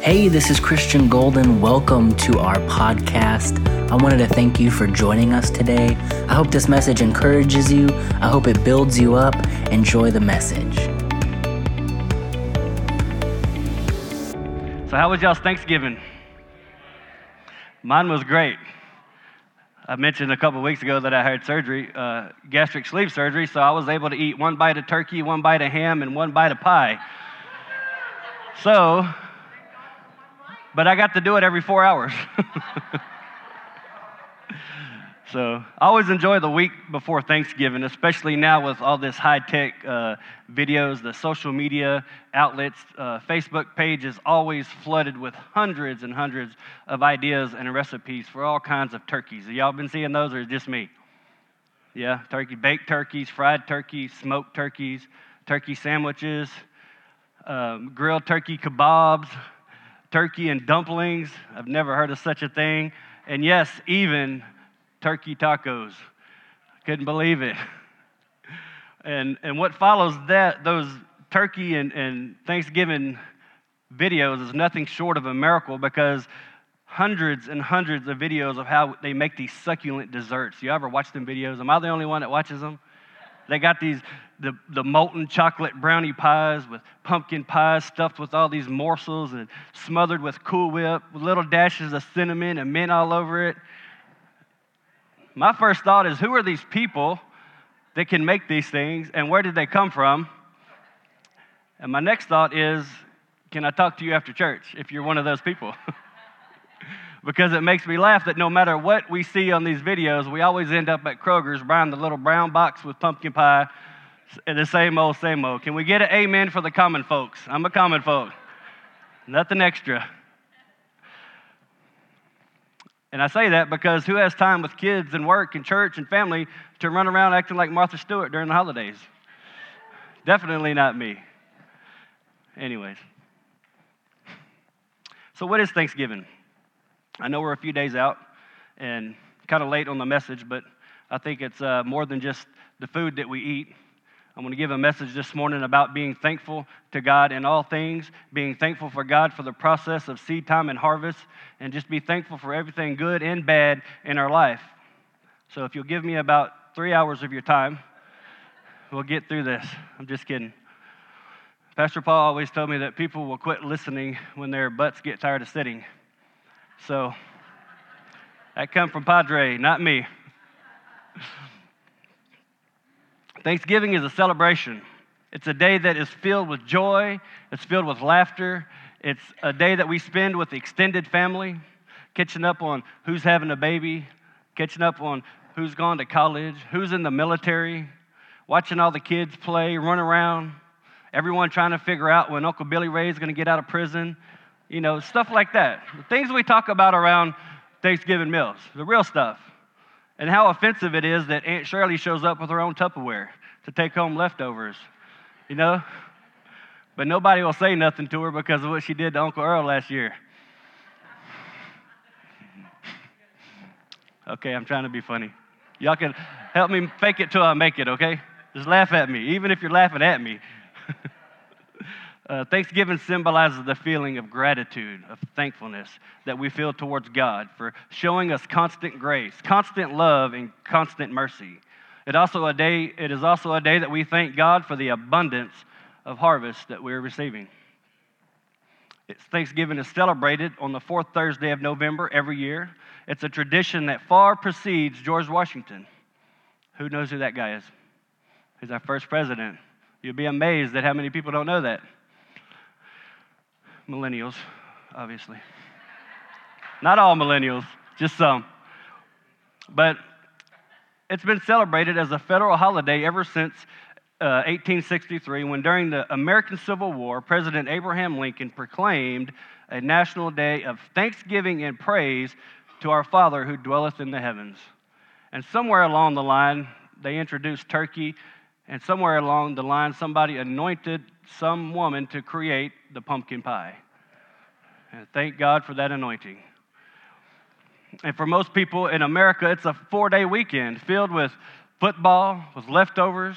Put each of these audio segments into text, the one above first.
Hey, this is Christian Golden. Welcome to our podcast. I wanted to thank you for joining us today. I hope this message encourages you. I hope it builds you up. Enjoy the message. So, how was y'all's Thanksgiving? Mine was great. I mentioned a couple weeks ago that I had surgery, uh, gastric sleeve surgery, so I was able to eat one bite of turkey, one bite of ham, and one bite of pie. So, but I got to do it every four hours. so I always enjoy the week before Thanksgiving, especially now with all this high tech uh, videos, the social media outlets. Uh, Facebook page is always flooded with hundreds and hundreds of ideas and recipes for all kinds of turkeys. Have y'all been seeing those, or is just me? Yeah, turkey, baked turkeys, fried turkeys, smoked turkeys, turkey sandwiches, um, grilled turkey kebabs turkey and dumplings. I've never heard of such a thing. And yes, even turkey tacos. Couldn't believe it. And, and what follows that, those turkey and, and Thanksgiving videos, is nothing short of a miracle because hundreds and hundreds of videos of how they make these succulent desserts. You ever watch them videos? Am I the only one that watches them? They got these the, the molten chocolate brownie pies with pumpkin pies stuffed with all these morsels and smothered with Cool Whip, with little dashes of cinnamon and mint all over it. My first thought is who are these people that can make these things and where did they come from? And my next thought is can I talk to you after church if you're one of those people? because it makes me laugh that no matter what we see on these videos, we always end up at Kroger's buying the little brown box with pumpkin pie the same old, same old. Can we get an amen for the common folks? I'm a common folk. Nothing extra. And I say that because who has time with kids and work and church and family to run around acting like Martha Stewart during the holidays? Definitely not me. Anyways. So, what is Thanksgiving? I know we're a few days out and kind of late on the message, but I think it's uh, more than just the food that we eat. I'm going to give a message this morning about being thankful to God in all things, being thankful for God for the process of seed time and harvest, and just be thankful for everything good and bad in our life. So, if you'll give me about three hours of your time, we'll get through this. I'm just kidding. Pastor Paul always told me that people will quit listening when their butts get tired of sitting. So, that come from Padre, not me. Thanksgiving is a celebration. It's a day that is filled with joy, it's filled with laughter. It's a day that we spend with the extended family, catching up on who's having a baby, catching up on who's gone to college, who's in the military, watching all the kids play, run around, everyone trying to figure out when Uncle Billy Ray is going to get out of prison, you know, stuff like that. The things we talk about around Thanksgiving meals, the real stuff and how offensive it is that Aunt Shirley shows up with her own Tupperware to take home leftovers, you know? But nobody will say nothing to her because of what she did to Uncle Earl last year. Okay, I'm trying to be funny. Y'all can help me fake it till I make it, okay? Just laugh at me, even if you're laughing at me. Uh, Thanksgiving symbolizes the feeling of gratitude, of thankfulness that we feel towards God for showing us constant grace, constant love, and constant mercy. It, also a day, it is also a day that we thank God for the abundance of harvest that we're receiving. It's Thanksgiving is celebrated on the fourth Thursday of November every year. It's a tradition that far precedes George Washington. Who knows who that guy is? He's our first president. You'll be amazed at how many people don't know that millennials, obviously. Not all millennials, just some. But it's been celebrated as a federal holiday ever since uh, 1863, when during the American Civil War, President Abraham Lincoln proclaimed a national day of thanksgiving and praise to our Father who dwelleth in the heavens. And somewhere along the line, they introduced turkey, and somewhere along the line, somebody anointed some woman to create the pumpkin pie. And thank God for that anointing. And for most people in America, it's a four day weekend filled with football, with leftovers.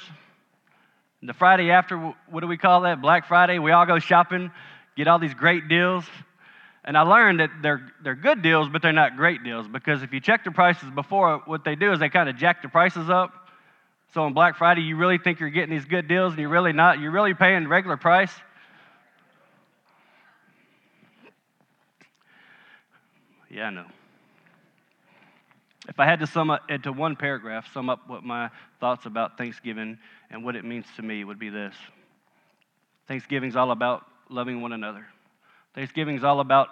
And the Friday after, what do we call that? Black Friday. We all go shopping, get all these great deals. And I learned that they're, they're good deals, but they're not great deals because if you check the prices before, what they do is they kind of jack the prices up. So on Black Friday, you really think you're getting these good deals and you're really not. You're really paying regular price. Yeah, I know. If I had to sum up into one paragraph, sum up what my thoughts about Thanksgiving and what it means to me would be this Thanksgiving is all about loving one another. Thanksgiving is all about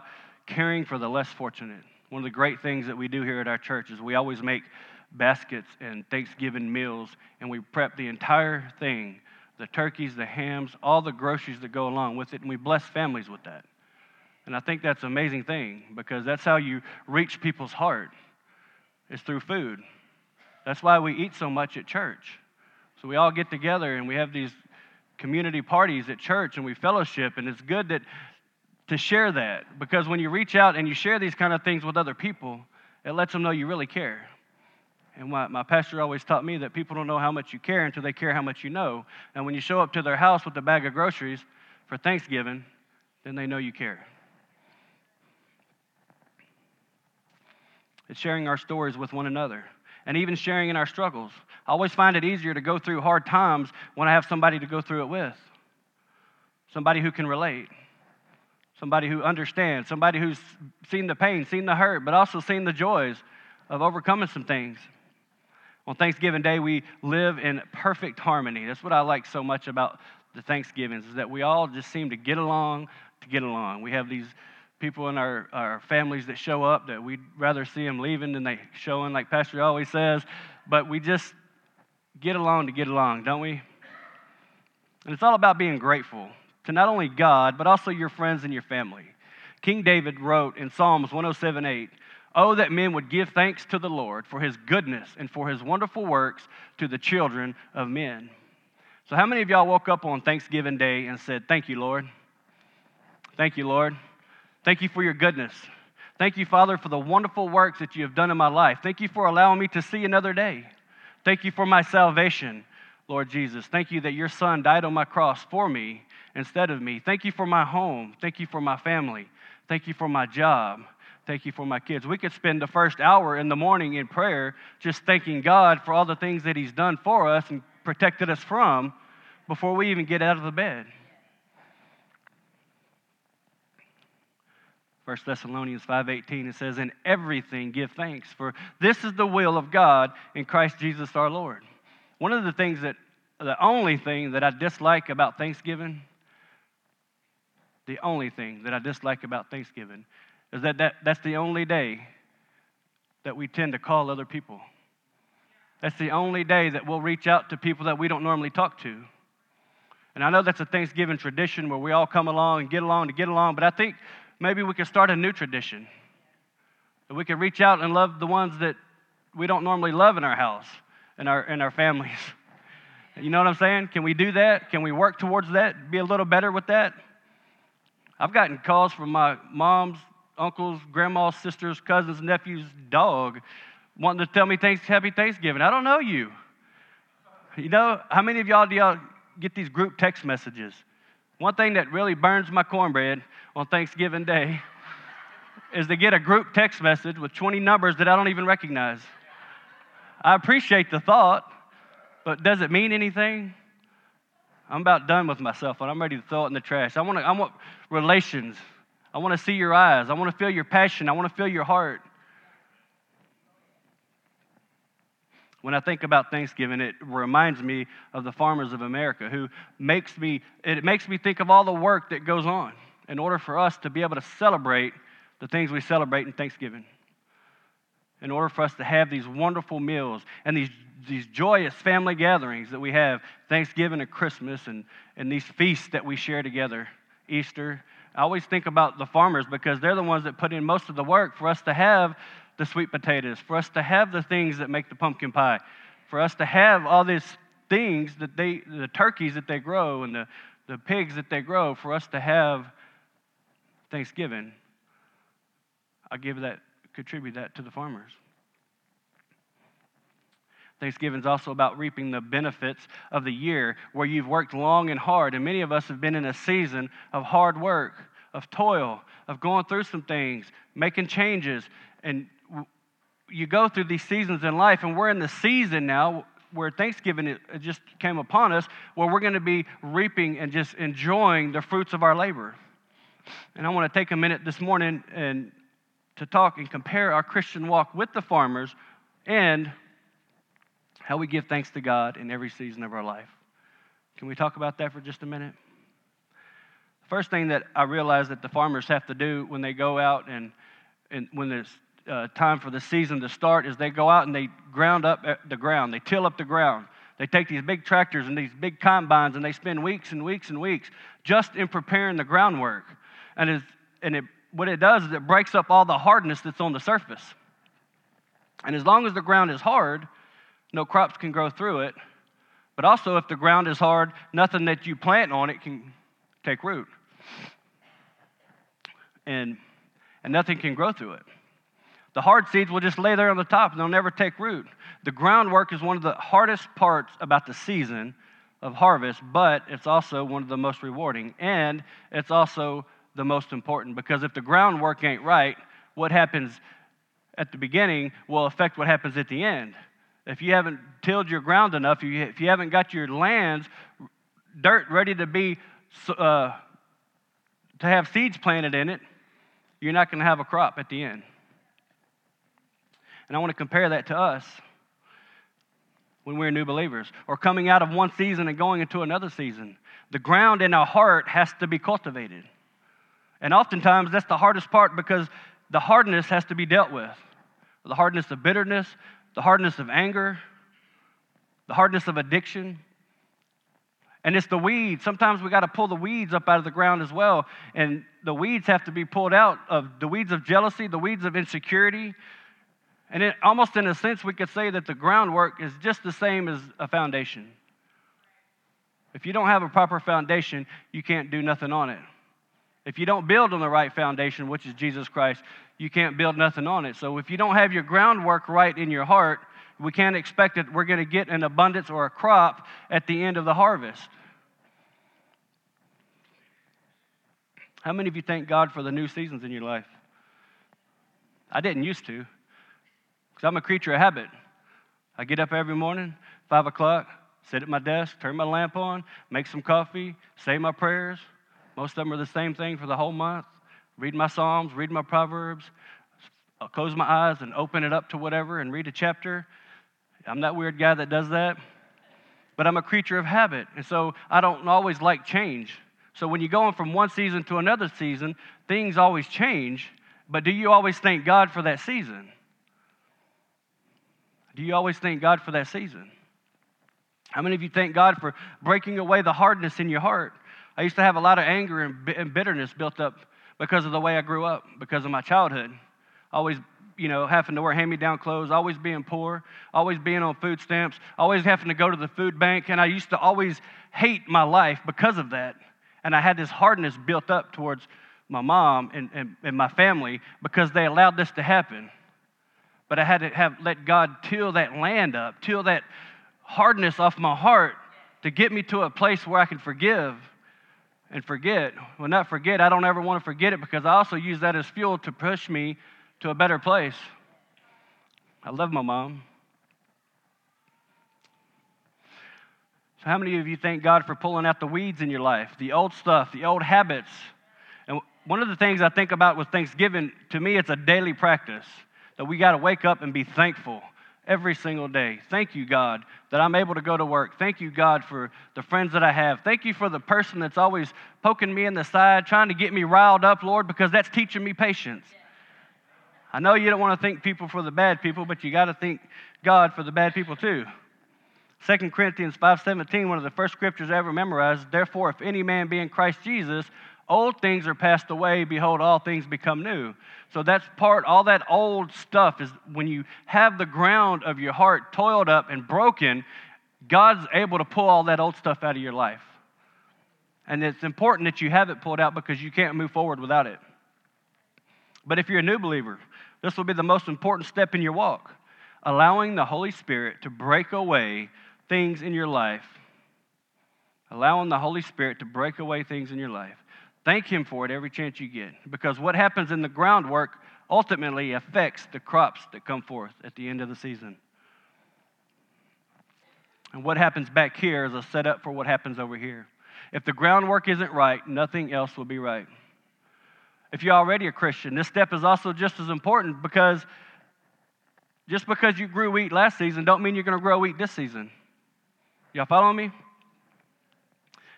caring for the less fortunate. One of the great things that we do here at our church is we always make baskets and Thanksgiving meals, and we prep the entire thing the turkeys, the hams, all the groceries that go along with it, and we bless families with that. And I think that's an amazing thing because that's how you reach people's heart is through food. That's why we eat so much at church. So we all get together and we have these community parties at church and we fellowship and it's good that to share that because when you reach out and you share these kind of things with other people, it lets them know you really care. And my, my pastor always taught me that people don't know how much you care until they care how much you know. And when you show up to their house with a bag of groceries for Thanksgiving, then they know you care. It's sharing our stories with one another and even sharing in our struggles. I always find it easier to go through hard times when I have somebody to go through it with, somebody who can relate, somebody who understands, somebody who's seen the pain, seen the hurt, but also seen the joys of overcoming some things. On Thanksgiving Day, we live in perfect harmony. That's what I like so much about the Thanksgivings, is that we all just seem to get along to get along. We have these people in our, our families that show up that we'd rather see them leaving than they showing, like Pastor always says. But we just get along to get along, don't we? And it's all about being grateful to not only God, but also your friends and your family. King David wrote in Psalms 107 8, Oh, that men would give thanks to the Lord for his goodness and for his wonderful works to the children of men. So, how many of y'all woke up on Thanksgiving Day and said, Thank you, Lord? Thank you, Lord. Thank you for your goodness. Thank you, Father, for the wonderful works that you have done in my life. Thank you for allowing me to see another day. Thank you for my salvation, Lord Jesus. Thank you that your Son died on my cross for me instead of me. Thank you for my home. Thank you for my family. Thank you for my job. Thank you for my kids. We could spend the first hour in the morning in prayer just thanking God for all the things that He's done for us and protected us from before we even get out of the bed. 1 Thessalonians 5:18 it says in everything give thanks for this is the will of God in Christ Jesus our Lord. One of the things that the only thing that I dislike about Thanksgiving the only thing that I dislike about Thanksgiving is that, that that's the only day that we tend to call other people. That's the only day that we'll reach out to people that we don't normally talk to. And I know that's a Thanksgiving tradition where we all come along and get along to get along, but I think maybe we could start a new tradition. That we could reach out and love the ones that we don't normally love in our house and our, in our families. You know what I'm saying? Can we do that? Can we work towards that? Be a little better with that? I've gotten calls from my mom's, uncles, grandma's, sisters, cousins, nephews' dog wanting to tell me thanks, happy Thanksgiving. I don't know you. You know, how many of y'all do y'all get these group text messages? One thing that really burns my cornbread on Thanksgiving Day is to get a group text message with 20 numbers that I don't even recognize. I appreciate the thought, but does it mean anything? I'm about done with myself and I'm ready to throw it in the trash. I want, to, I want relations. I want to see your eyes. I want to feel your passion. I want to feel your heart. When I think about Thanksgiving, it reminds me of the farmers of America who makes me, it makes me think of all the work that goes on in order for us to be able to celebrate the things we celebrate in Thanksgiving. In order for us to have these wonderful meals and these, these joyous family gatherings that we have, Thanksgiving and Christmas, and, and these feasts that we share together, Easter. I always think about the farmers because they're the ones that put in most of the work for us to have the sweet potatoes, for us to have the things that make the pumpkin pie, for us to have all these things that they, the turkeys that they grow and the, the pigs that they grow, for us to have Thanksgiving, I give that, contribute that to the farmers. Thanksgiving is also about reaping the benefits of the year where you've worked long and hard. And many of us have been in a season of hard work, of toil, of going through some things, making changes. And you go through these seasons in life, and we're in the season now where Thanksgiving just came upon us, where we're going to be reaping and just enjoying the fruits of our labor. And I want to take a minute this morning and to talk and compare our Christian walk with the farmers and how we give thanks to God in every season of our life. Can we talk about that for just a minute? The First thing that I realize that the farmers have to do when they go out and, and when it's uh, time for the season to start is they go out and they ground up the ground, they till up the ground. They take these big tractors and these big combines and they spend weeks and weeks and weeks just in preparing the groundwork. And, and it, what it does is it breaks up all the hardness that's on the surface. And as long as the ground is hard, no crops can grow through it. But also, if the ground is hard, nothing that you plant on it can take root. And, and nothing can grow through it. The hard seeds will just lay there on the top and they'll never take root. The groundwork is one of the hardest parts about the season of harvest, but it's also one of the most rewarding. And it's also the most important because if the groundwork ain't right, what happens at the beginning will affect what happens at the end. If you haven't tilled your ground enough, if you haven't got your lands dirt ready to be uh, to have seeds planted in it, you're not going to have a crop at the end. And I want to compare that to us when we're new believers or coming out of one season and going into another season. The ground in our heart has to be cultivated. And oftentimes that's the hardest part because the hardness has to be dealt with the hardness of bitterness, the hardness of anger, the hardness of addiction. And it's the weeds. Sometimes we got to pull the weeds up out of the ground as well. And the weeds have to be pulled out of the weeds of jealousy, the weeds of insecurity. And it, almost in a sense, we could say that the groundwork is just the same as a foundation. If you don't have a proper foundation, you can't do nothing on it. If you don't build on the right foundation, which is Jesus Christ, you can't build nothing on it. So if you don't have your groundwork right in your heart, we can't expect that we're going to get an abundance or a crop at the end of the harvest. How many of you thank God for the new seasons in your life? I didn't used to, because I'm a creature of habit. I get up every morning, 5 o'clock, sit at my desk, turn my lamp on, make some coffee, say my prayers, most of them are the same thing for the whole month. Read my Psalms, read my Proverbs, I'll close my eyes and open it up to whatever and read a chapter. I'm that weird guy that does that. But I'm a creature of habit. And so I don't always like change. So when you're going from one season to another season, things always change. But do you always thank God for that season? Do you always thank God for that season? How many of you thank God for breaking away the hardness in your heart? I used to have a lot of anger and bitterness built up because of the way I grew up, because of my childhood. Always, you know, having to wear hand me down clothes, always being poor, always being on food stamps, always having to go to the food bank. And I used to always hate my life because of that. And I had this hardness built up towards my mom and, and, and my family because they allowed this to happen. But I had to have let God till that land up, till that hardness off my heart to get me to a place where I can forgive and forget. Well, not forget, I don't ever want to forget it because I also use that as fuel to push me to a better place. I love my mom. So, how many of you thank God for pulling out the weeds in your life, the old stuff, the old habits? And one of the things I think about with Thanksgiving, to me, it's a daily practice that we got to wake up and be thankful every single day. Thank you, God, that I'm able to go to work. Thank you, God, for the friends that I have. Thank you for the person that's always poking me in the side, trying to get me riled up, Lord, because that's teaching me patience. I know you don't want to thank people for the bad people, but you got to thank God for the bad people too. 2 Corinthians 5:17, one of the first scriptures I ever memorized, therefore if any man be in Christ Jesus, Old things are passed away, behold, all things become new. So that's part, all that old stuff is when you have the ground of your heart toiled up and broken, God's able to pull all that old stuff out of your life. And it's important that you have it pulled out because you can't move forward without it. But if you're a new believer, this will be the most important step in your walk allowing the Holy Spirit to break away things in your life. Allowing the Holy Spirit to break away things in your life Thank Him for it every chance you get. Because what happens in the groundwork ultimately affects the crops that come forth at the end of the season. And what happens back here is a setup for what happens over here. If the groundwork isn't right, nothing else will be right. If you're already a Christian, this step is also just as important because just because you grew wheat last season don't mean you're going to grow wheat this season. Y'all follow me?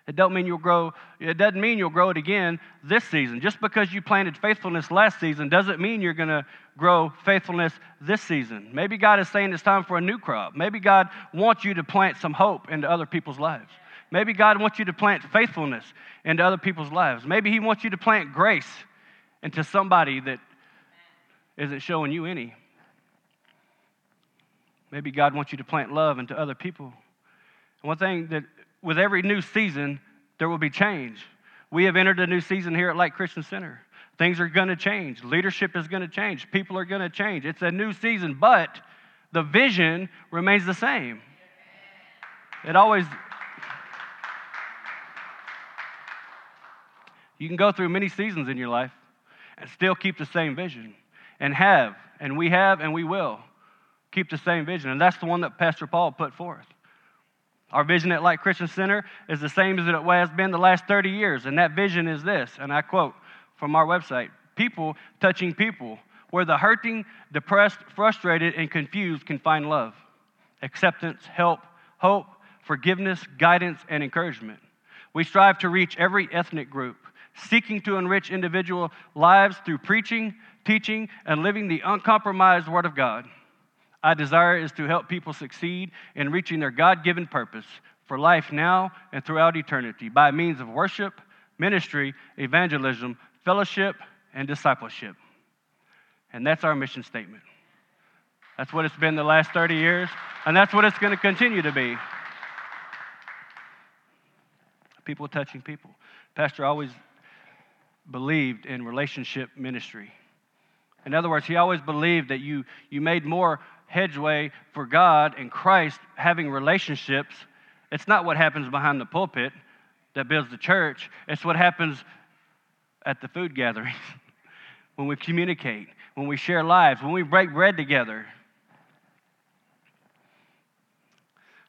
It don't mean you'll grow, it doesn't mean you'll grow it again this season. Just because you planted faithfulness last season doesn't mean you're going to grow faithfulness this season. Maybe God is saying it's time for a new crop. Maybe God wants you to plant some hope into other people's lives. Maybe God wants you to plant faithfulness into other people's lives. Maybe He wants you to plant grace into somebody that isn't showing you any. Maybe God wants you to plant love into other people. One thing that with every new season, there will be change. We have entered a new season here at Light Christian Center. Things are going to change. Leadership is going to change. People are going to change. It's a new season, but the vision remains the same. It always. You can go through many seasons in your life and still keep the same vision, and have, and we have, and we will keep the same vision. And that's the one that Pastor Paul put forth. Our vision at Light Christian Center is the same as it has been the last 30 years, and that vision is this, and I quote from our website people touching people, where the hurting, depressed, frustrated, and confused can find love, acceptance, help, hope, forgiveness, guidance, and encouragement. We strive to reach every ethnic group, seeking to enrich individual lives through preaching, teaching, and living the uncompromised Word of God. I desire is to help people succeed in reaching their God given purpose for life now and throughout eternity by means of worship, ministry, evangelism, fellowship, and discipleship. And that's our mission statement. That's what it's been the last 30 years, and that's what it's going to continue to be. People touching people. Pastor always believed in relationship ministry. In other words, he always believed that you, you made more headway for God and Christ having relationships. It's not what happens behind the pulpit that builds the church, it's what happens at the food gatherings, when we communicate, when we share lives, when we break bread together.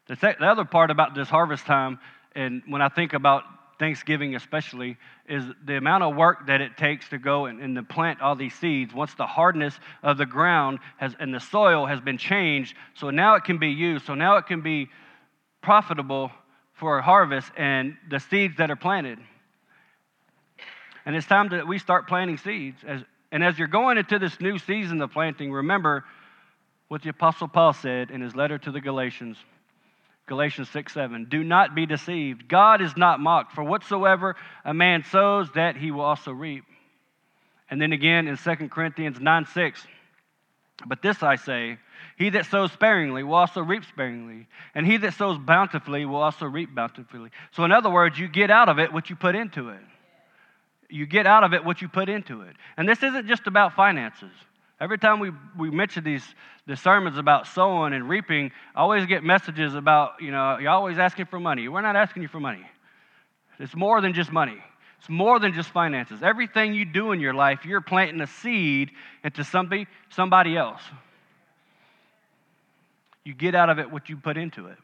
The, the other part about this harvest time, and when I think about Thanksgiving especially, is the amount of work that it takes to go and, and, to plant all these seeds. Once the hardness of the ground has and the soil has been changed, so now it can be used. So now it can be profitable for a harvest and the seeds that are planted. And it's time that we start planting seeds. As, and as you're going into this new season of planting, remember what the Apostle Paul said in his letter to the Galatians. Galatians 6 7. Do not be deceived. God is not mocked, for whatsoever a man sows, that he will also reap. And then again in 2 Corinthians 9 6. But this I say, he that sows sparingly will also reap sparingly, and he that sows bountifully will also reap bountifully. So, in other words, you get out of it what you put into it. You get out of it what you put into it. And this isn't just about finances. Every time we, we mention these, the sermons about sowing and reaping, I always get messages about, you know, you're always asking for money. We're not asking you for money. It's more than just money. It's more than just finances. Everything you do in your life, you're planting a seed into somebody, somebody else. You get out of it what you put into it.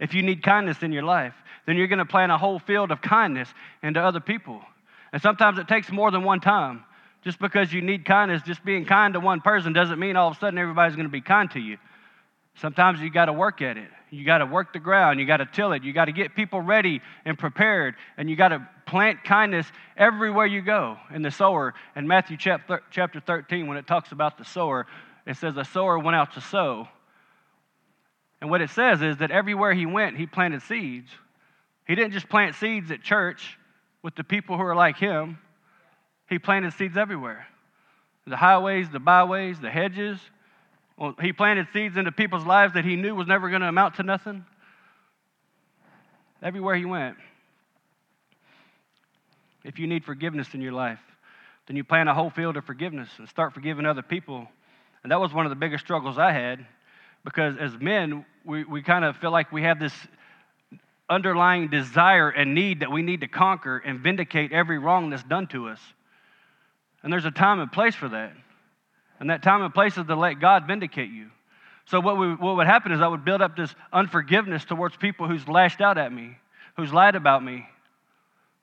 If you need kindness in your life, then you're going to plant a whole field of kindness into other people. And sometimes it takes more than one time. Just because you need kindness, just being kind to one person doesn't mean all of a sudden everybody's going to be kind to you. Sometimes you got to work at it. You got to work the ground. You got to till it. You got to get people ready and prepared. And you got to plant kindness everywhere you go. In the sower, in Matthew chapter 13, when it talks about the sower, it says a sower went out to sow. And what it says is that everywhere he went, he planted seeds. He didn't just plant seeds at church with the people who are like him. He planted seeds everywhere the highways, the byways, the hedges. Well, he planted seeds into people's lives that he knew was never going to amount to nothing. Everywhere he went. If you need forgiveness in your life, then you plant a whole field of forgiveness and start forgiving other people. And that was one of the biggest struggles I had because as men, we, we kind of feel like we have this underlying desire and need that we need to conquer and vindicate every wrong that's done to us. And there's a time and place for that. And that time and place is to let God vindicate you. So, what, we, what would happen is I would build up this unforgiveness towards people who's lashed out at me, who's lied about me,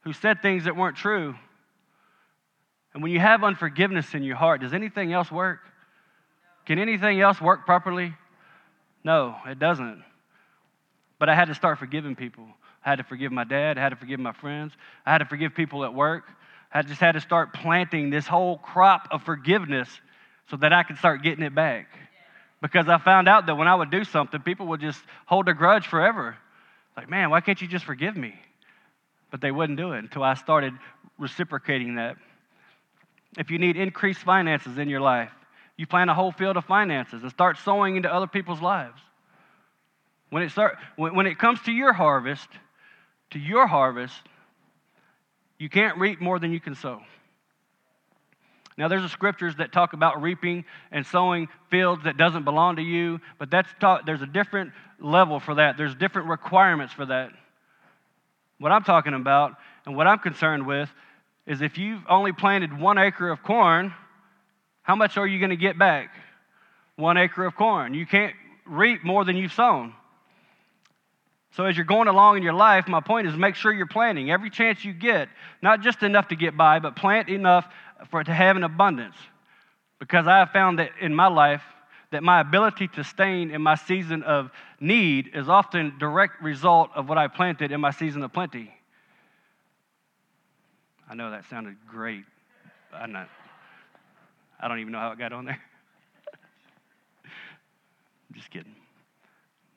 who said things that weren't true. And when you have unforgiveness in your heart, does anything else work? Can anything else work properly? No, it doesn't. But I had to start forgiving people. I had to forgive my dad. I had to forgive my friends. I had to forgive people at work. I just had to start planting this whole crop of forgiveness so that I could start getting it back. Because I found out that when I would do something, people would just hold a grudge forever. Like, man, why can't you just forgive me? But they wouldn't do it until I started reciprocating that. If you need increased finances in your life, you plant a whole field of finances and start sowing into other people's lives. When it, start, when, when it comes to your harvest, to your harvest, you can't reap more than you can sow. Now, there's a scriptures that talk about reaping and sowing fields that doesn't belong to you, but that's taught, there's a different level for that. There's different requirements for that. What I'm talking about and what I'm concerned with is if you've only planted one acre of corn, how much are you going to get back? One acre of corn. You can't reap more than you've sown. So, as you're going along in your life, my point is make sure you're planting every chance you get, not just enough to get by, but plant enough for to have an abundance. Because I have found that in my life, that my ability to sustain in my season of need is often direct result of what I planted in my season of plenty. I know that sounded great. I'm not. I don't even know how it got on there. just kidding.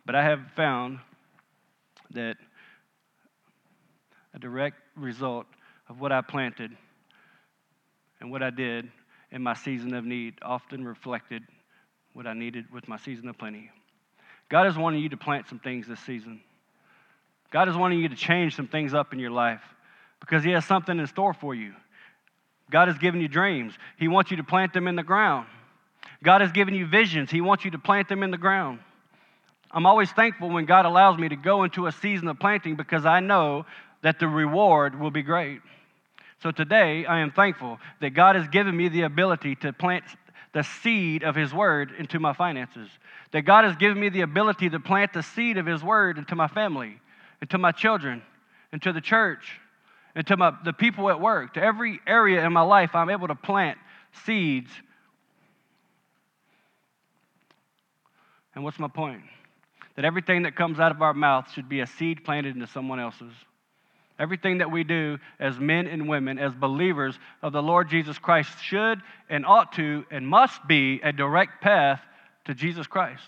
But I have found that a direct result of what I planted and what I did in my season of need often reflected what I needed with my season of plenty. God is wanting you to plant some things this season. God is wanting you to change some things up in your life because He has something in store for you. God has given you dreams, He wants you to plant them in the ground. God has given you visions, He wants you to plant them in the ground. I'm always thankful when God allows me to go into a season of planting because I know that the reward will be great. So today, I am thankful that God has given me the ability to plant the seed of His Word into my finances. That God has given me the ability to plant the seed of His Word into my family, into my children, into the church, into my, the people at work, to every area in my life, I'm able to plant seeds. And what's my point? That everything that comes out of our mouth should be a seed planted into someone else's. Everything that we do as men and women, as believers of the Lord Jesus Christ, should and ought to and must be a direct path to Jesus Christ.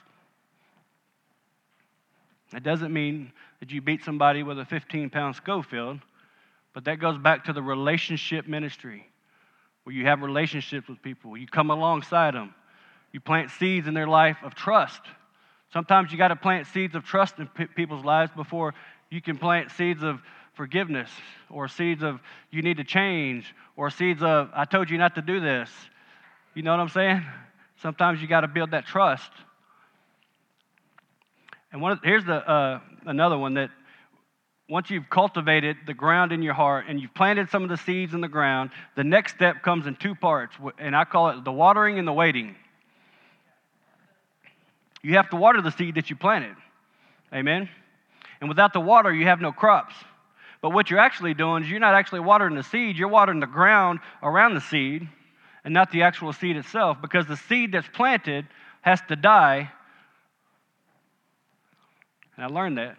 It doesn't mean that you beat somebody with a 15 pound Scofield, but that goes back to the relationship ministry where you have relationships with people, you come alongside them, you plant seeds in their life of trust Sometimes you got to plant seeds of trust in people's lives before you can plant seeds of forgiveness or seeds of you need to change or seeds of I told you not to do this. You know what I'm saying? Sometimes you got to build that trust. And one, here's the, uh, another one that once you've cultivated the ground in your heart and you've planted some of the seeds in the ground, the next step comes in two parts, and I call it the watering and the waiting. You have to water the seed that you planted. Amen? And without the water, you have no crops. But what you're actually doing is you're not actually watering the seed, you're watering the ground around the seed and not the actual seed itself because the seed that's planted has to die. And I learned that,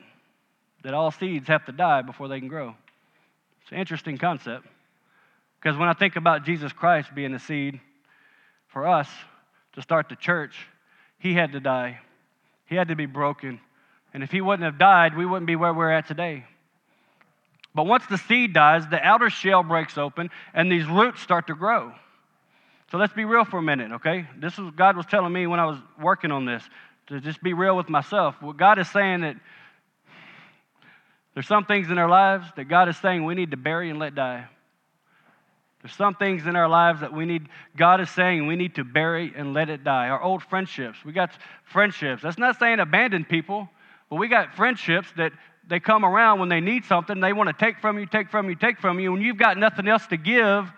that all seeds have to die before they can grow. It's an interesting concept because when I think about Jesus Christ being the seed for us to start the church, he had to die. He had to be broken. And if he wouldn't have died, we wouldn't be where we're at today. But once the seed dies, the outer shell breaks open and these roots start to grow. So let's be real for a minute, okay? This is God was telling me when I was working on this to just be real with myself. What God is saying that there's some things in our lives that God is saying we need to bury and let die. There's some things in our lives that we need, God is saying we need to bury and let it die. Our old friendships. We got friendships. That's not saying abandon people, but we got friendships that they come around when they need something. They want to take from you, take from you, take from you. When you've got nothing else to give,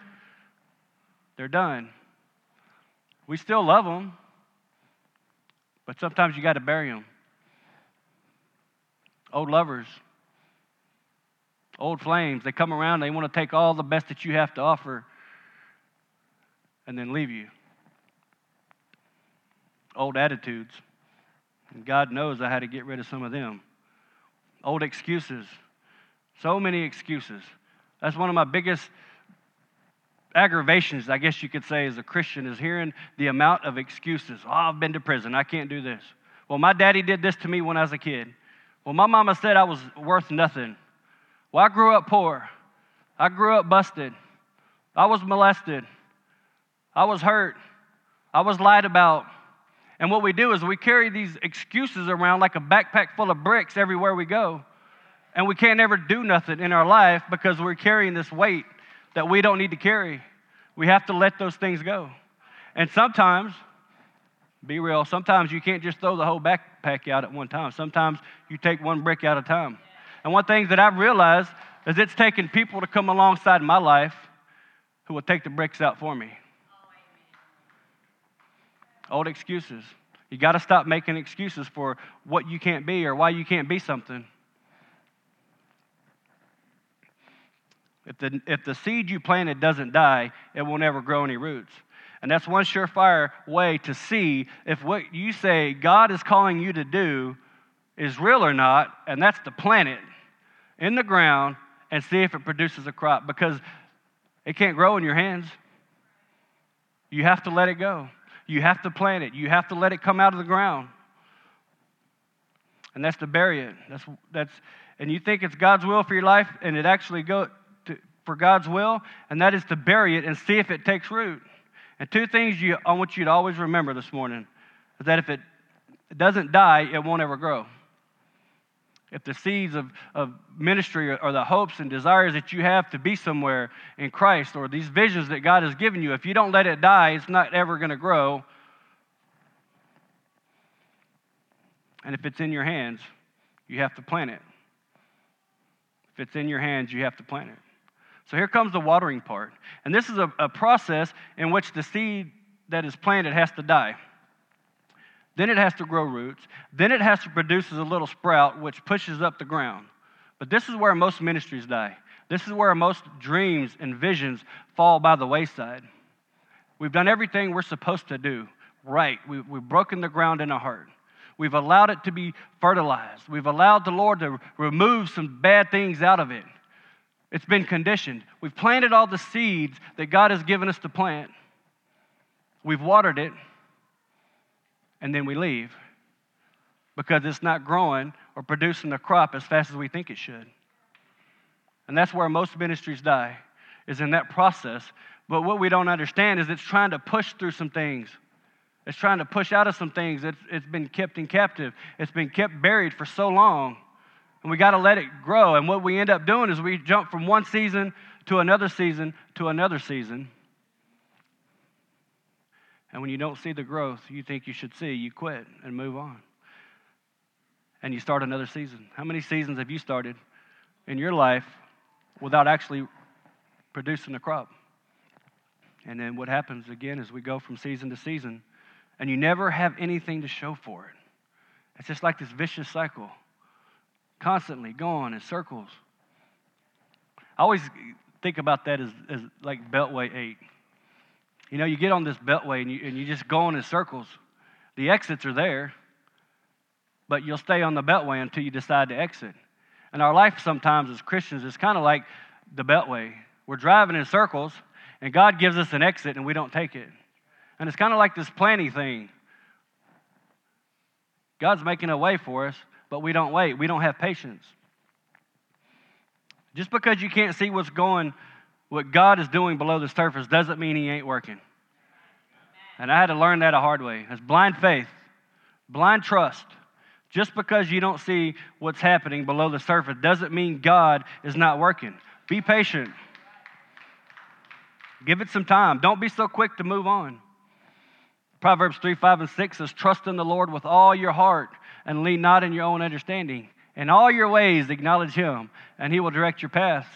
they're done. We still love them, but sometimes you got to bury them. Old lovers, old flames, they come around, they want to take all the best that you have to offer and then leave you. Old attitudes. And God knows I had to get rid of some of them. Old excuses. So many excuses. That's one of my biggest aggravations, I guess you could say, as a Christian, is hearing the amount of excuses. Oh, I've been to prison. I can't do this. Well, my daddy did this to me when I was a kid. Well, my mama said I was worth nothing. Well, I grew up poor. I grew up busted. I was molested. I was hurt. I was lied about. And what we do is we carry these excuses around like a backpack full of bricks everywhere we go. And we can't ever do nothing in our life because we're carrying this weight that we don't need to carry. We have to let those things go. And sometimes, be real, sometimes you can't just throw the whole backpack out at one time. Sometimes you take one brick out at a time. And one thing that I've realized is it's taken people to come alongside my life who will take the bricks out for me. Old excuses. You got to stop making excuses for what you can't be or why you can't be something. If the, if the seed you planted doesn't die, it will never grow any roots. And that's one surefire way to see if what you say God is calling you to do is real or not, and that's to plant it in the ground and see if it produces a crop because it can't grow in your hands. You have to let it go. You have to plant it. You have to let it come out of the ground. And that's to bury it. That's, that's, and you think it's God's will for your life, and it actually go for God's will, and that is to bury it and see if it takes root. And two things you, I want you to always remember this morning is that if it doesn't die, it won't ever grow if the seeds of, of ministry or the hopes and desires that you have to be somewhere in Christ or these visions that God has given you, if you don't let it die, it's not ever going to grow. And if it's in your hands, you have to plant it. If it's in your hands, you have to plant it. So here comes the watering part. And this is a, a process in which the seed that is planted has to die. Then it has to grow roots. Then it has to produce a little sprout, which pushes up the ground. But this is where most ministries die. This is where most dreams and visions fall by the wayside. We've done everything we're supposed to do right. We, have broken the ground in our heart. We've allowed it to be fertilized. We've allowed the Lord to remove some bad things out of it. It's been conditioned. We've planted all the seeds that God has given us to plant. We've watered it and then we leave because it's not growing or producing the crop as fast as we think it should. And that's where most ministries die, is in that process. But what we don't understand is it's trying to push through some things. It's trying to push out of some things. It's, it's been kept in captive. It's been kept buried for so long. And we got to let it grow. And what we end up doing is we jump from one season to another season to another season. And when you don't see the growth you think you should see, you quit and move on. And you start another season. How many seasons have you started in your life without actually producing a crop? And then what happens again is we go from season to season, and you never have anything to show for it. It's just like this vicious cycle, constantly going in circles. I always think about that as, as like Beltway 8. You know, you get on this beltway and you, and you just go in circles. The exits are there, but you'll stay on the beltway until you decide to exit. And our life sometimes as Christians is kind of like the beltway. We're driving in circles, and God gives us an exit, and we don't take it. And it's kind of like this planning thing. God's making a way for us, but we don't wait. We don't have patience. Just because you can't see what's going what God is doing below the surface doesn't mean He ain't working. And I had to learn that a hard way. It's blind faith, blind trust. Just because you don't see what's happening below the surface doesn't mean God is not working. Be patient. Give it some time. Don't be so quick to move on. Proverbs 3, 5, and 6 says, Trust in the Lord with all your heart and lean not in your own understanding. In all your ways, acknowledge Him, and He will direct your paths.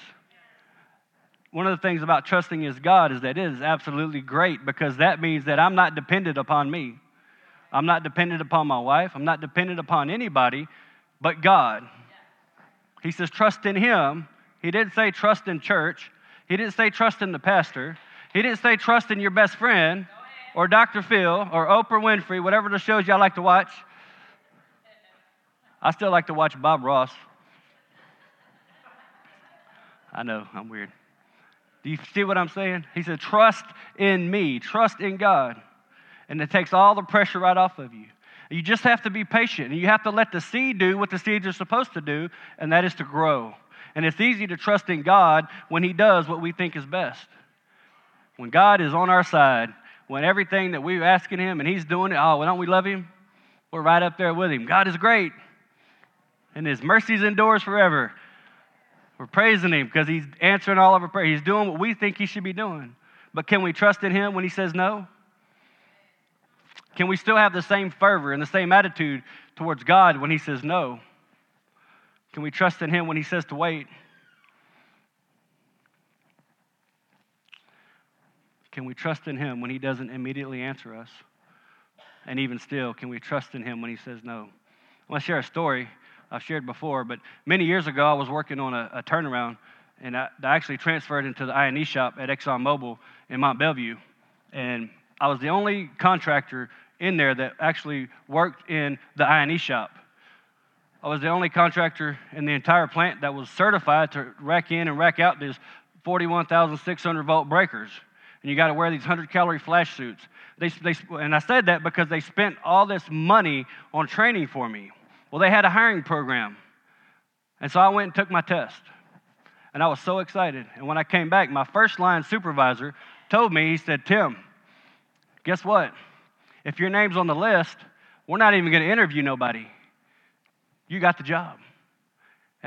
One of the things about trusting is God is that it is absolutely great because that means that I'm not dependent upon me. I'm not dependent upon my wife. I'm not dependent upon anybody but God. He says, trust in Him. He didn't say trust in church. He didn't say trust in the pastor. He didn't say trust in your best friend or Dr. Phil or Oprah Winfrey, whatever the shows y'all like to watch. I still like to watch Bob Ross. I know, I'm weird. Do you see what I'm saying? He said, Trust in me, trust in God. And it takes all the pressure right off of you. You just have to be patient and you have to let the seed do what the seeds are supposed to do, and that is to grow. And it's easy to trust in God when He does what we think is best. When God is on our side, when everything that we're asking Him and He's doing it, oh, well, don't we love Him? We're right up there with Him. God is great, and His mercies endures forever. We're praising Him because He's answering all of our prayers. He's doing what we think He should be doing. But can we trust in Him when He says no? Can we still have the same fervor and the same attitude towards God when He says no? Can we trust in Him when He says to wait? Can we trust in Him when He doesn't immediately answer us? And even still, can we trust in Him when He says no? I want to share a story I've shared before, but many years ago, I was working on a, a turnaround, and I, I, actually transferred into the I&E shop at ExxonMobil in Mont Belvieu. And I was the only contractor in there that actually worked in the I&E shop. I was the only contractor in the entire plant that was certified to rack in and rack out these 41,600 volt breakers. And you got to wear these 100 calorie flash suits. They, they, and I said that because they spent all this money on training for me. Well, they had a hiring program. And so I went and took my test. And I was so excited. And when I came back, my first line supervisor told me, he said, Tim, guess what? If your name's on the list, we're not even going to interview nobody. You got the job.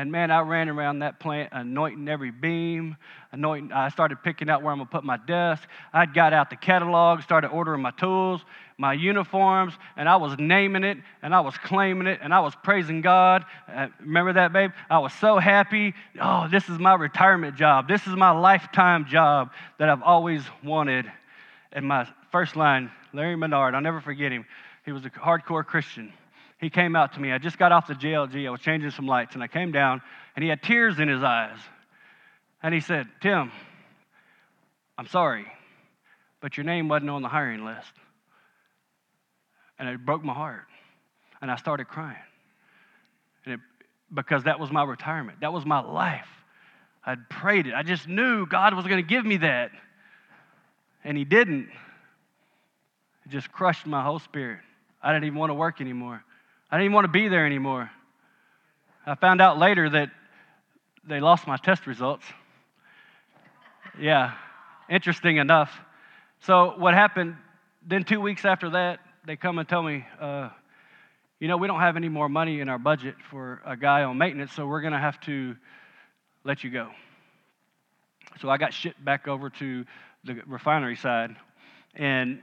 And man, I ran around that plant anointing every beam. Anointing, I started picking out where I'm gonna put my desk. I got out the catalog, started ordering my tools, my uniforms, and I was naming it and I was claiming it and I was praising God. Uh, remember that, babe? I was so happy. Oh, this is my retirement job. This is my lifetime job that I've always wanted. And my first line, Larry Menard, I'll never forget him. He was a hardcore Christian. He came out to me. I just got off the JLG. I was changing some lights, and I came down, and he had tears in his eyes. And he said, Tim, I'm sorry, but your name wasn't on the hiring list. And it broke my heart. And I started crying. And it, because that was my retirement, that was my life. I'd prayed it. I just knew God was going to give me that and he didn't. It just crushed my whole spirit. I didn't even want to work anymore. I didn't even want to be there anymore. I found out later that they lost my test results. Yeah, interesting enough. So, what happened then, two weeks after that, they come and tell me, uh, you know, we don't have any more money in our budget for a guy on maintenance, so we're going to have to let you go. So, I got shipped back over to the refinery side. And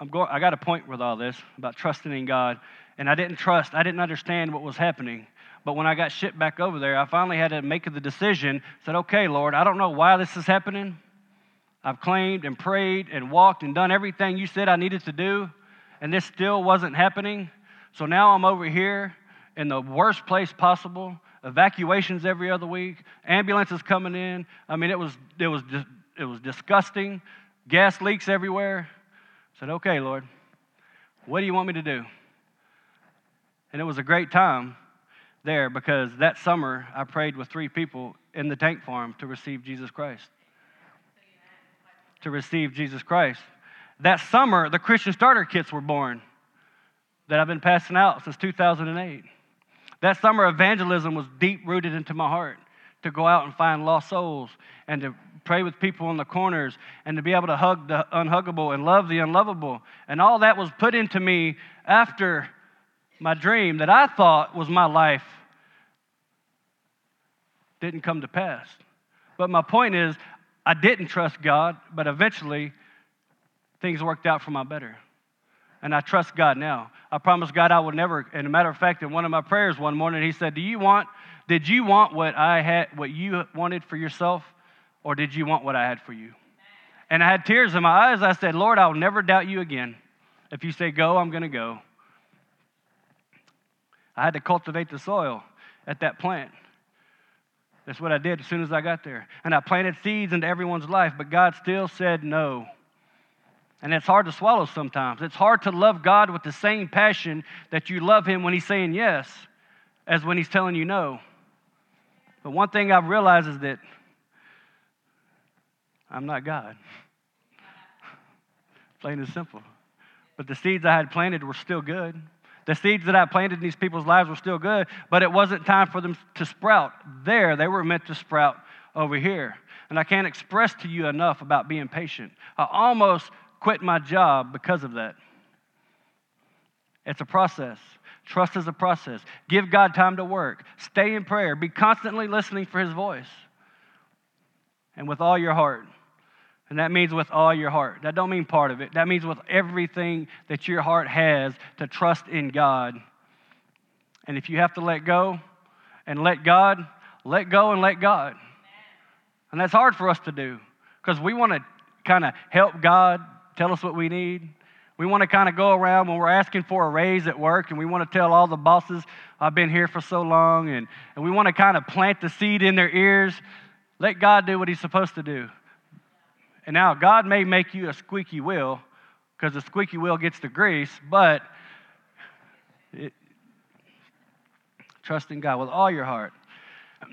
I'm going, I got a point with all this about trusting in God. And I didn't trust, I didn't understand what was happening. But when I got shipped back over there, I finally had to make the decision, said, okay, Lord, I don't know why this is happening. I've claimed and prayed and walked and done everything you said I needed to do, and this still wasn't happening. So now I'm over here in the worst place possible, evacuations every other week, ambulances coming in. I mean, it was, it was it was disgusting, gas leaks everywhere. I said, okay, Lord, what do you want me to do? And it was a great time there because that summer I prayed with three people in the tank farm to receive Jesus Christ. To receive Jesus Christ. That summer, the Christian starter kits were born that I've been passing out since 2008. That summer, evangelism was deep rooted into my heart to go out and find lost souls and to pray with people in the corners, and to be able to hug the unhuggable and love the unlovable. And all that was put into me after my dream that I thought was my life didn't come to pass. But my point is, I didn't trust God, but eventually things worked out for my better. And I trust God now. I promise God I will never. And a matter of fact, in one of my prayers one morning, He said, Do you want, did you want what I had, what you wanted for yourself, or did you want what I had for you? And I had tears in my eyes. I said, Lord, I'll never doubt you again. If you say go, I'm going to go. I had to cultivate the soil at that plant. That's what I did as soon as I got there. And I planted seeds into everyone's life, but God still said no. And it's hard to swallow sometimes. It's hard to love God with the same passion that you love Him when He's saying yes as when He's telling you no. But one thing I've realized is that I'm not God. Plain and simple. But the seeds I had planted were still good. The seeds that I planted in these people's lives were still good, but it wasn't time for them to sprout there. They were meant to sprout over here. And I can't express to you enough about being patient. I almost quit my job because of that. It's a process. Trust is a process. Give God time to work. Stay in prayer. Be constantly listening for His voice. And with all your heart. And that means with all your heart. That don't mean part of it. That means with everything that your heart has to trust in God. And if you have to let go and let God, let go and let God. And that's hard for us to do because we want to kind of help God tell us what we need. We want to kind of go around when we're asking for a raise at work and we want to tell all the bosses, I've been here for so long, and, and we want to kind of plant the seed in their ears. Let God do what He's supposed to do. And now, God may make you a squeaky wheel because the squeaky wheel gets the grease, but it, trust in God with all your heart.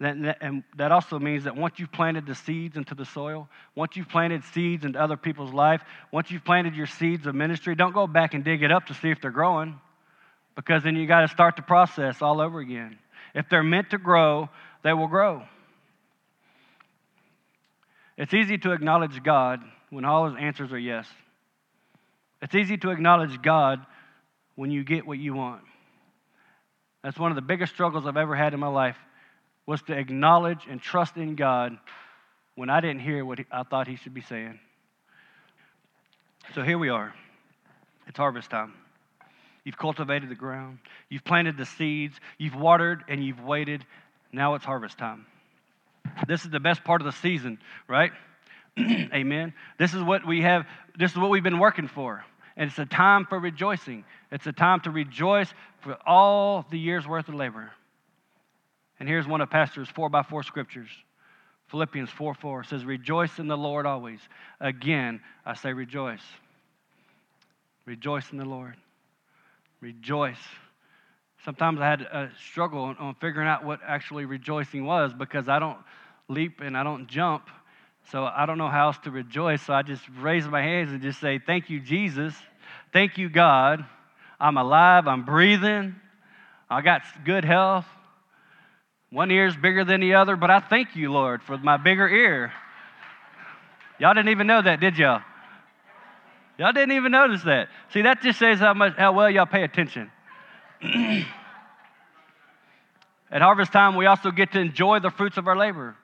and that also means that once you've planted the seeds into the soil, once you've planted seeds into other people's life, once you've planted your seeds of ministry, don't go back and dig it up to see if they're growing because then you got to start the process all over again. If they're meant to grow, they will grow. It's easy to acknowledge God when all his answers are yes. It's easy to acknowledge God when you get what you want. That's one of the biggest struggles I've ever had in my life was to acknowledge and trust in God when I didn't hear what I thought he should be saying. So here we are. It's harvest time. You've cultivated the ground, you've planted the seeds, you've watered, and you've waited. Now it's harvest time. This is the best part of the season, right? Amen. This is what we have, this is what we've been working for. And it's a time for rejoicing. It's a time to rejoice for all the year's worth of labor. And here's one of Pastor's four by four scriptures. Philippians 4 4 says, Rejoice in the Lord always. Again, I say rejoice. Rejoice in the Lord. Rejoice. Sometimes I had a struggle on, on figuring out what actually rejoicing was because I don't leap and I don't jump. So I don't know how else to rejoice. So I just raise my hands and just say, Thank you, Jesus. Thank you, God. I'm alive. I'm breathing. I got good health. One ear is bigger than the other, but I thank you, Lord, for my bigger ear. Y'all didn't even know that, did y'all? Y'all didn't even notice that. See, that just says how much how well y'all pay attention. At harvest time, we also get to enjoy the fruits of our labor.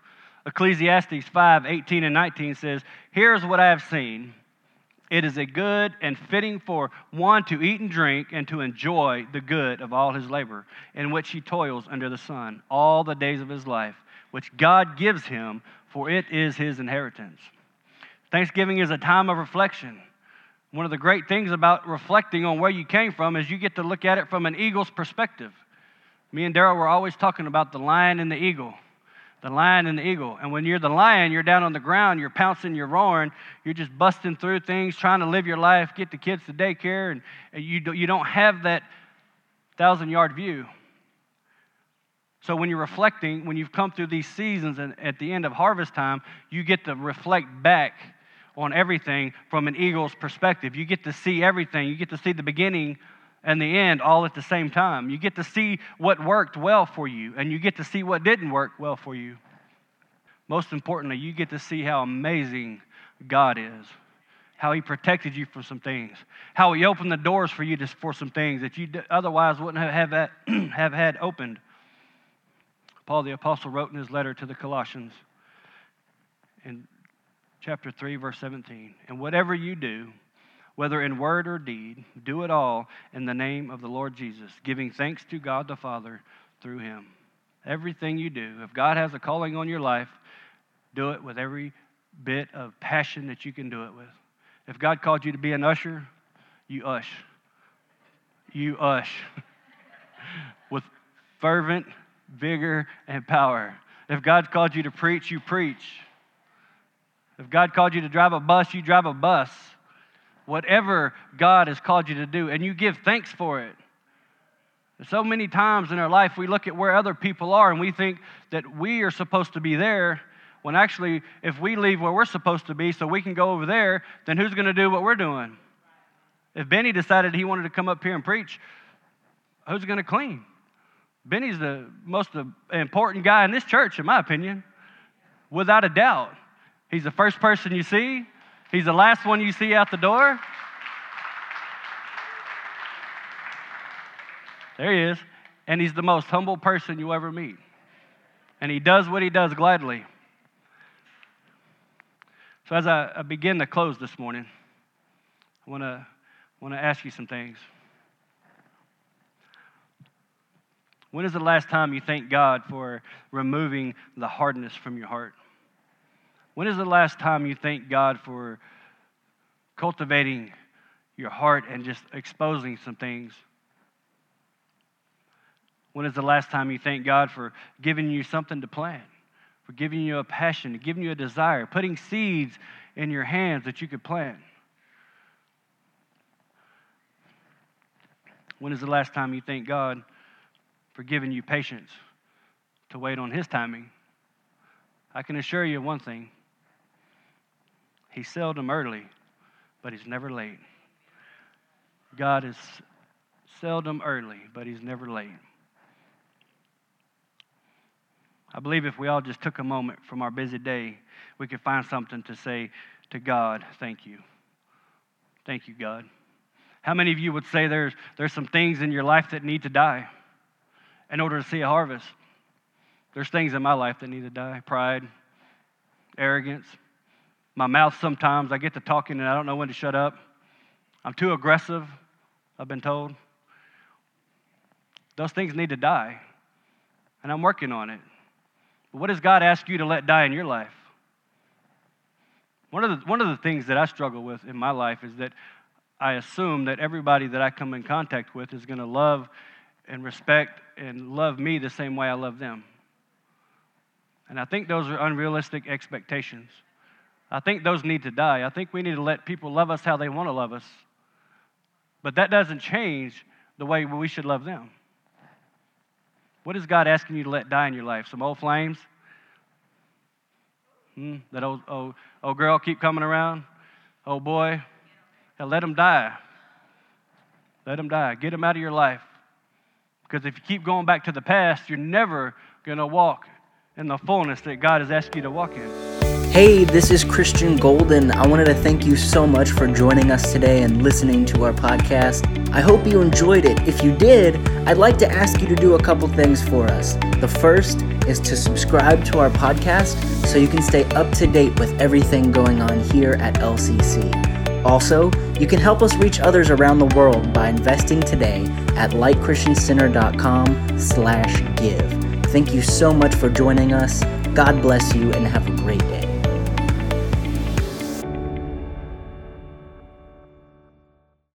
Ecclesiastes 5 18 and 19 says, Here's what I have seen. It is a good and fitting for one to eat and drink and to enjoy the good of all his labor, in which he toils under the sun all the days of his life, which God gives him, for it is his inheritance. Thanksgiving is a time of reflection. One of the great things about reflecting on where you came from is you get to look at it from an eagle's perspective. Me and Daryl were always talking about the lion and the eagle. The lion and the eagle. And when you're the lion, you're down on the ground, you're pouncing, you're roaring, you're just busting through things, trying to live your life, get the kids to daycare, and you, do, you don't have that thousand yard view. So when you're reflecting, when you've come through these seasons and at the end of harvest time, you get to reflect back on everything from an eagle's perspective. You get to see everything. You get to see the beginning and the end all at the same time. You get to see what worked well for you, and you get to see what didn't work well for you. Most importantly, you get to see how amazing God is, how He protected you from some things, how He opened the doors for you to, for some things that you otherwise wouldn't have, have, have had opened. Paul the Apostle wrote in his letter to the Colossians in chapter 3, verse 17. And whatever you do, whether in word or deed, do it all in the name of the Lord Jesus, giving thanks to God the Father through him. Everything you do, if God has a calling on your life, do it with every bit of passion that you can do it with. If God called you to be an usher, you ush. You ush with fervent vigor and power. If God called you to preach, you preach. If God called you to drive a bus, you drive a bus whatever God has called you to do, and you give thanks for it. So many times in our life, we look at where other people are and we think that we are supposed to be there, when actually, if we leave where we're supposed to be so we can go over there, then who's going to do what we're doing? If Benny decided he wanted to come up here and preach, who's going to clean? Benny's the most uh, important guy in this church, in my opinion, without a doubt. He's the first person you see, He's the last one you see out the door. There he is. And he's the most humble person you ever meet. And he does what he does gladly. So, as I, I begin to close this morning, I want to want to ask you some things. When is the last time you thanked God for removing the hardness from your heart? When is the last time you thanked God for cultivating your heart and just exposing some things? When is the last time you thanked God for giving you something to plant, for giving you a passion, giving you a desire, putting seeds in your hands that you could plant? When is the last time you thanked God for giving you patience to wait on His timing? I can assure you one thing He's seldom early, but he's never late. God is seldom early, but he's never late. I believe if we all just took a moment from our busy day, we could find something to say to God, thank you. Thank you, God. How many of you would say there's, there's some things in your life that need to die in order to see a harvest? There's things in my life that need to die pride, arrogance, my mouth sometimes. I get to talking and I don't know when to shut up. I'm too aggressive, I've been told. Those things need to die, and I'm working on it. But what does God ask you to let die in your life? One of, the, one of the things that I struggle with in my life is that I assume that everybody that I come in contact with is going to love and respect and love me the same way I love them. And I think those are unrealistic expectations. I think those need to die. I think we need to let people love us how they want to love us. But that doesn't change the way we should love them. What is God asking you to let die in your life? Some old flames? Hmm? That old, old, old girl keep coming around? Old boy? Hell, let them die. Let them die. Get them out of your life. Because if you keep going back to the past, you're never going to walk in the fullness that God has asked you to walk in. Hey, this is Christian Golden. I wanted to thank you so much for joining us today and listening to our podcast. I hope you enjoyed it. If you did, I'd like to ask you to do a couple things for us. The first is to subscribe to our podcast so you can stay up to date with everything going on here at LCC. Also, you can help us reach others around the world by investing today at lightchristiancenter.com slash give. Thank you so much for joining us. God bless you and have a great day.